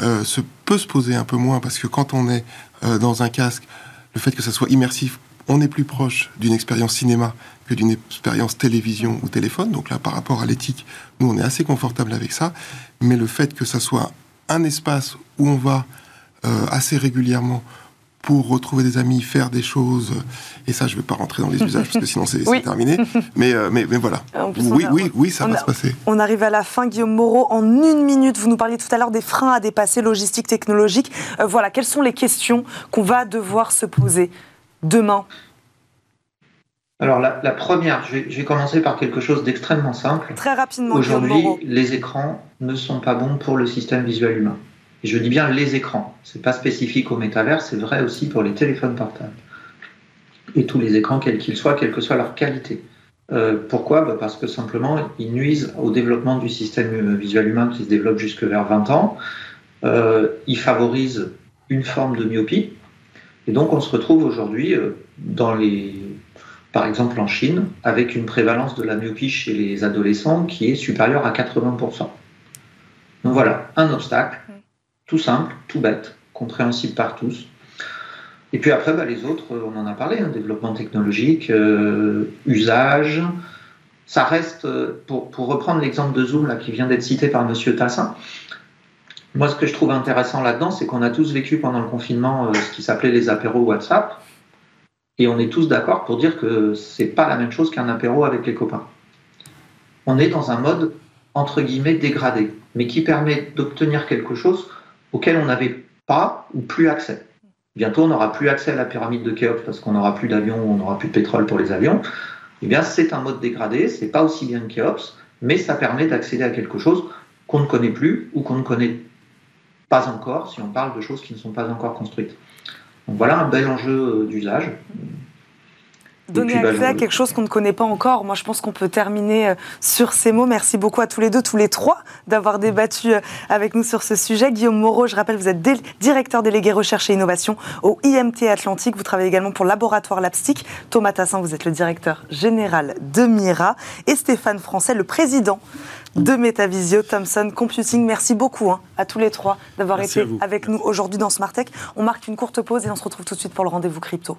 euh, se peut se poser un peu moins parce que quand on est euh, dans un casque, le fait que ça soit immersif, on est plus proche d'une expérience cinéma que d'une expérience télévision ou téléphone. Donc là, par rapport à l'éthique, nous, on est assez confortable avec ça. Mais le fait que ça soit un espace où on va euh, assez régulièrement pour retrouver des amis, faire des choses. Et ça, je ne vais pas rentrer dans les usages parce que sinon c'est terminé. Mais, euh, mais, mais, voilà. Oui, oui, oui, ça va se passer. On arrive à la fin, Guillaume Moreau. En une minute, vous nous parliez tout à l'heure des freins à dépasser logistique, technologique. Euh, voilà, quelles sont les questions qu'on va devoir se poser demain? Alors la, première, je vais, commencer par quelque chose d'extrêmement simple. Très rapidement. Aujourd'hui, les écrans ne sont pas bons pour le système visuel humain. Et je dis bien les écrans. C'est pas spécifique au métavers, c'est vrai aussi pour les téléphones portables. Et tous les écrans, quels qu'ils soient, quelle que soit leur qualité. Euh, pourquoi? Bah, Parce que simplement, ils nuisent au développement du système visuel humain qui se développe jusque vers 20 ans. Euh, ils favorisent une forme de myopie. Et donc, on se retrouve aujourd'hui euh, dans les, par exemple en Chine, avec une prévalence de la myopie chez les adolescents qui est supérieure à 80%. Donc voilà, un obstacle tout simple, tout bête, compréhensible par tous. Et puis après, bah, les autres, on en a parlé, hein, développement technologique, euh, usage. Ça reste, euh, pour, reprendre l'exemple de Zoom là, qui vient d'être cité par M. Tassin, moi ce que je trouve intéressant là-dedans, c'est qu'on a tous vécu pendant le confinement euh, ce qui s'appelait les apéros WhatsApp, et on est tous d'accord pour dire que c'est pas la même chose qu'un apéro avec les copains. On est dans un mode entre guillemets dégradé, mais qui permet d'obtenir quelque chose auquel on n'avait pas ou plus accès. Bientôt, on n'aura plus accès à la pyramide de Khéops parce qu'on n'aura plus d'avions, on n'aura plus de pétrole pour les avions. Eh bien, c'est un mode dégradé, c'est pas aussi bien que Khéops, mais ça permet d'accéder à quelque chose qu'on ne connaît plus ou qu'on ne connaît pas encore si on parle de choses qui ne sont pas encore construites. Voilà un bel enjeu euh, d'usage. Donner accès à quelque chose qu'on ne connaît pas encore. Moi, je pense qu'on peut terminer euh, sur ces mots. Merci beaucoup à tous les deux, tous les trois, d'avoir débattu euh, avec nous sur ce sujet. Guillaume Moreau, je rappelle, vous êtes directeur délégué recherche et innovation au IMT Atlantique. Vous travaillez également pour Laboratoire Lapstic. Thomas Tassin, vous êtes le directeur général de Mira. Et Stéphane Français, le président de Metavisio Thomson Computing. Merci beaucoup hein, à tous les trois d'avoir été avec nous aujourd'hui dans Tech. On marque une courte pause et on se retrouve tout de suite pour le rendez-vous crypto.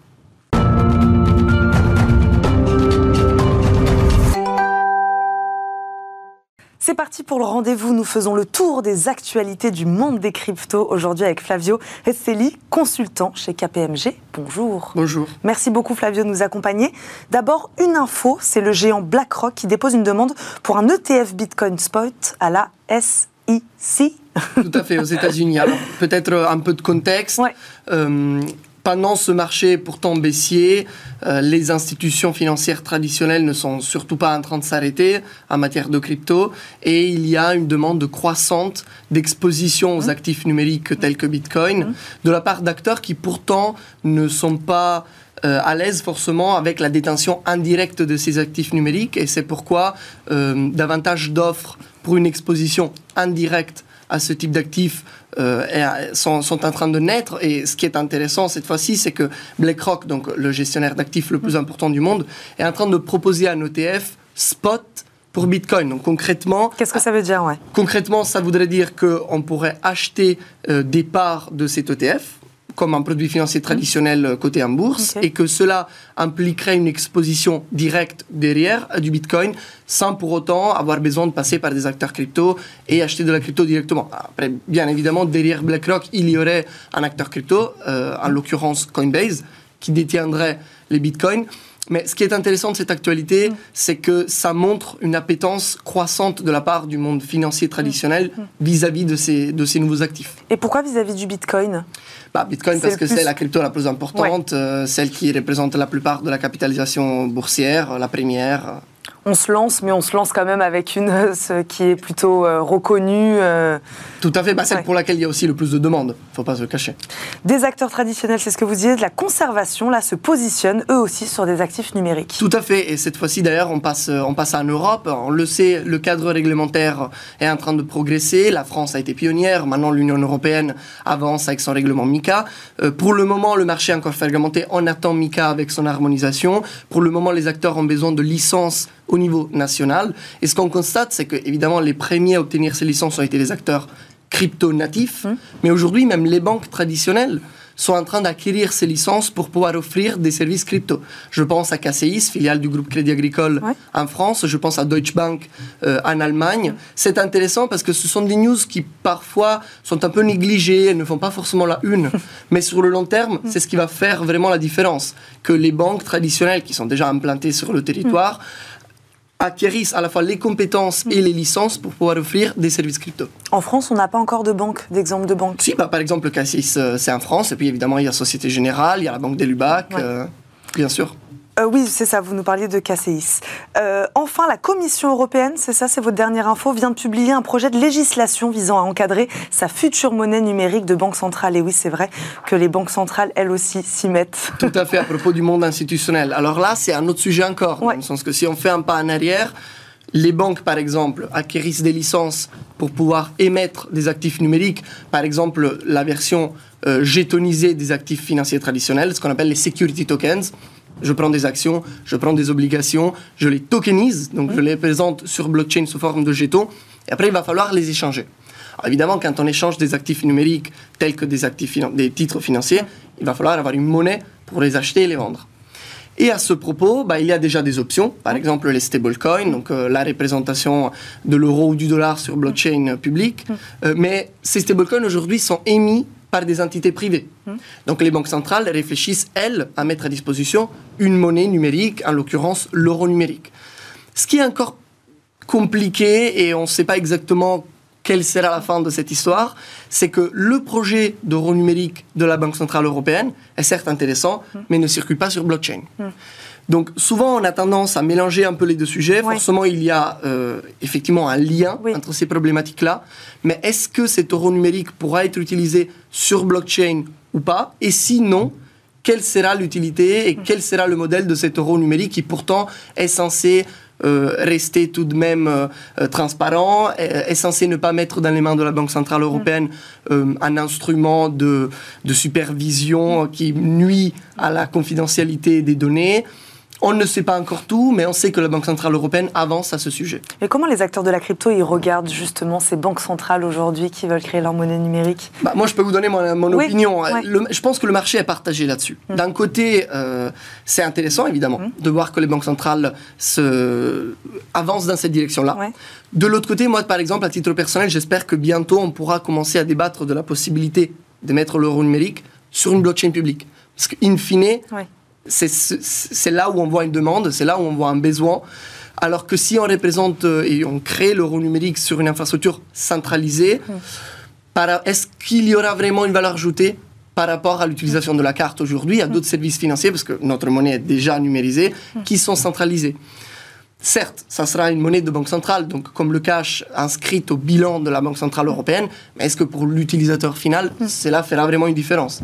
C'est parti pour le rendez-vous. Nous faisons le tour des actualités du monde des cryptos aujourd'hui avec Flavio Esteli, consultant chez KPMG. Bonjour. Bonjour. Merci beaucoup Flavio de nous accompagner. D'abord, une info, c'est le géant BlackRock qui dépose une demande pour un ETF Bitcoin Spot à la SEC. Tout à fait, aux États-Unis. Alors, peut-être un peu de contexte. Ouais. Euh, pendant ce marché pourtant baissier, euh, les institutions financières traditionnelles ne sont surtout pas en train de s'arrêter en matière de crypto et il y a une demande croissante d'exposition aux mmh. actifs numériques tels que Bitcoin mmh. de la part d'acteurs qui pourtant ne sont pas euh, à l'aise forcément avec la détention indirecte de ces actifs numériques et c'est pourquoi euh, davantage d'offres pour une exposition indirecte à ce type d'actifs euh, sont, sont, en train de naître. Et ce qui est intéressant cette fois-ci, c'est que BlackRock, donc le gestionnaire d'actifs le plus important du monde, est en train de proposer un ETF spot pour Bitcoin. Donc concrètement... Qu'est-ce que ça veut dire ouais? Concrètement, ça voudrait dire qu'on pourrait acheter euh, des parts de cet ETF comme un produit financier traditionnel euh, coté en bourse et que cela impliquerait une exposition directe derrière à du Bitcoin sans pour autant avoir besoin de passer par des acteurs crypto et acheter de la crypto directement. Après, bien évidemment, derrière BlackRock, il y aurait un acteur crypto, euh, en l'occurrence Coinbase, qui détiendrait les Bitcoins. Mais ce qui est intéressant de cette actualité, mm. c'est que ça montre une appétence croissante de la part du monde financier traditionnel mm. Mm. vis-à-vis de, ces, de ces nouveaux actifs. Et pourquoi vis-à-vis du Bitcoin? Bah, Bitcoin parce que c'est la crypto la plus importante, euh, celle qui représente la plupart de la capitalisation boursière, la première on se lance, mais on se lance quand même avec une ce qui est plutôt euh, reconnue. Euh. Tout à fait, bah, celle pour laquelle il y a aussi le plus de demandes, il ne faut pas se le cacher. Des acteurs traditionnels, c'est ce que vous disiez, de la conservation, là, se positionnent eux aussi sur des actifs numériques. Tout à fait, et cette fois-ci d'ailleurs, on passe, euh, on passe en Europe. On le sait, le cadre réglementaire est en train de progresser. La France a été pionnière, maintenant l'Union européenne avance avec son règlement MICA. pour le moment, le marché est encore fragmenté, on attend MICA avec son harmonisation. Pour le moment, les acteurs ont besoin de licences au niveau national. Et ce qu'on constate, c'est que évidemment les premiers à obtenir ces licences ont été les acteurs crypto-natifs, hum. mais aujourd'hui même les banques traditionnelles sont en train d'acquérir ces licences pour pouvoir offrir des services crypto. Je pense à KCIS, filiale du groupe Crédit Agricole en France, je pense à Deutsche Bank euh, en Allemagne. C'est intéressant parce que ce sont des news qui parfois sont un peu négligées, elles ne font pas forcément la une, mais sur le long terme, c'est ce qui va faire vraiment la différence. Que les banques traditionnelles qui sont déjà implantées sur le territoire acquérissent à la fois les compétences et les licences pour pouvoir offrir des services crypto. En France, on n'a pas encore de banque, d'exemple de banque Si, bah, par exemple, le Cassis, euh, c'est en France, et puis évidemment, il y a Société Générale, il y a la Banque des Lubac, euh, bien sûr. Euh, oui, c'est ça, vous nous parliez de KCIS. Euh, enfin, la Commission européenne, c'est ça, c'est votre dernière info, vient de publier un projet de législation visant à encadrer sa future monnaie numérique de banque centrale. Et oui, c'est vrai que les banques centrales, elles aussi, s'y mettent. Tout à fait, à propos du monde institutionnel. Alors là, c'est un autre sujet encore, dans le sens que si on fait un pas en arrière, les banques, par exemple, acquérissent des licences pour pouvoir émettre des actifs numériques, par exemple la version euh, gétonisée des actifs financiers traditionnels, ce qu'on appelle les security tokens je prends des actions, je prends des obligations, je les tokenise, donc je les présente sur blockchain sous forme de jetons, et après il va falloir les échanger. évidemment, quand on échange des actifs numériques tels que des, actifs des titres financiers, il va falloir avoir une monnaie pour les acheter et les vendre. Et à ce propos, bah, il y a déjà des options, par exemple les stablecoins, donc euh, la représentation de l'euro ou du dollar sur blockchain public. Mm. Euh, mais ces stablecoins aujourd'hui sont émis par des entités privées. Hum. Donc les banques centrales réfléchissent, elles, à mettre à disposition une monnaie numérique, en l'occurrence l'euro numérique. Ce qui est encore compliqué et on ne sait pas exactement quelle sera la fin de cette histoire, c'est que le projet d'euro numérique de la Banque Centrale Européenne est certes intéressant, hum. mais ne circule pas sur blockchain. Hum. Donc souvent, on a tendance à mélanger un peu les deux sujets. Forcément, il y a euh, effectivement un lien entre ces problématiques-là. Mais est-ce que cet euro numérique pourra être utilisé sur blockchain ou pas? Et sinon, quelle sera l'utilité et quel sera le modèle de cet euro numérique qui pourtant est censé euh, rester tout de même euh, transparent, est, censé ne pas mettre dans les mains de la Banque Centrale Européenne euh, un instrument de, de supervision qui nuit à la confidentialité des données? On ne sait pas encore tout, mais on sait que la Banque Centrale Européenne avance à ce sujet. Et comment les acteurs de la crypto, ils regardent justement ces banques centrales aujourd'hui qui veulent créer leur monnaie numérique? Bah, Moi, je peux vous donner mon, opinion. je pense que le marché est partagé là-dessus. Mm. D'un côté, euh, c'est intéressant, évidemment, mm. de voir que les banques centrales se... avancent dans cette direction-là. De l'autre côté, moi, par exemple, à titre personnel, j'espère que bientôt, on pourra commencer à débattre de la possibilité de mettre l'euro numérique sur une blockchain publique. Parce qu'in fine, c'est là où on voit une demande, c'est là où on voit un besoin. Alors que si on représente euh, et on crée l'euro numérique sur une infrastructure centralisée, est-ce qu'il y aura vraiment une valeur ajoutée par rapport à l'utilisation de la carte aujourd'hui a d'autres services financiers, parce que notre monnaie est déjà numérisée, qui sont centralisés? Certes, ça sera une monnaie de banque centrale, donc comme le cash inscrit au bilan de la Banque centrale européenne, mais est-ce que pour l'utilisateur final, cela fera vraiment une différence?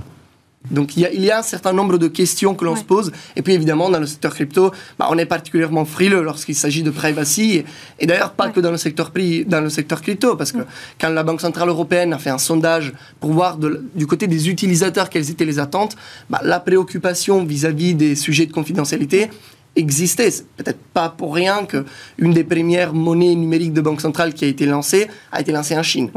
Donc il y, a, un certain nombre de questions que l'on se pose. Et puis évidemment, dans le secteur crypto, bah, on est particulièrement frileux lorsqu'il s'agit de privacy. Et, d'ailleurs, pas que dans le, secteur dans le secteur crypto, parce que quand la Banque Centrale Européenne a fait un sondage pour voir du côté des utilisateurs quelles étaient les attentes, bah, la préoccupation vis à -vis des sujets de confidentialité existait. C'est peut-être pas pour rien qu'une des premières monnaies numériques de banque centrale qui a été lancée a été lancée en Chine.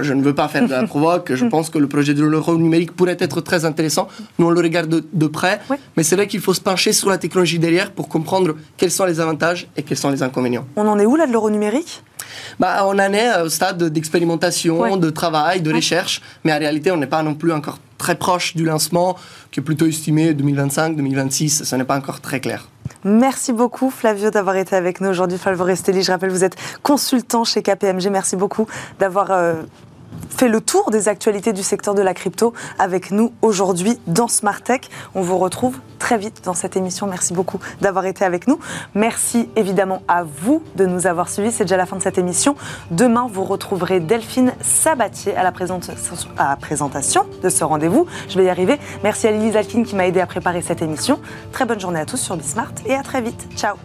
je ne veux pas faire de la provoque, je pense que le projet de l'euro numérique pourrait être très intéressant. Nous, on le regarde de, près, mais c'est vrai qu'il faut se pencher sur la technologie derrière pour comprendre quels sont les avantages et quels sont les inconvénients. On en est où là de l'euro numérique? Bah, on en est au stade d'expérimentation, de travail, de recherche, mais en réalité, on n'est pas non plus encore très proche du lancement, qui est plutôt estimé 2025-2026. Ce n'est pas encore très clair. Merci beaucoup Flavio d'avoir été avec nous aujourd'hui. Flavio Restelli, je rappelle, vous êtes consultant chez KPMG. Merci beaucoup d'avoir euh, fait le tour des actualités du secteur de la crypto avec nous aujourd'hui dans Smart Tech. On vous retrouve très vite dans cette émission. Merci beaucoup d'avoir été avec nous. Merci évidemment à vous de nous avoir suivis. C'est déjà la fin de cette émission. Demain, vous retrouverez Delphine Sabatier à la, présentation de ce rendez-vous. Je vais y arriver. Merci à Lily Zalkin qui m'a aidé à préparer cette émission. Très bonne journée à tous sur Bismart et à très vite. Ciao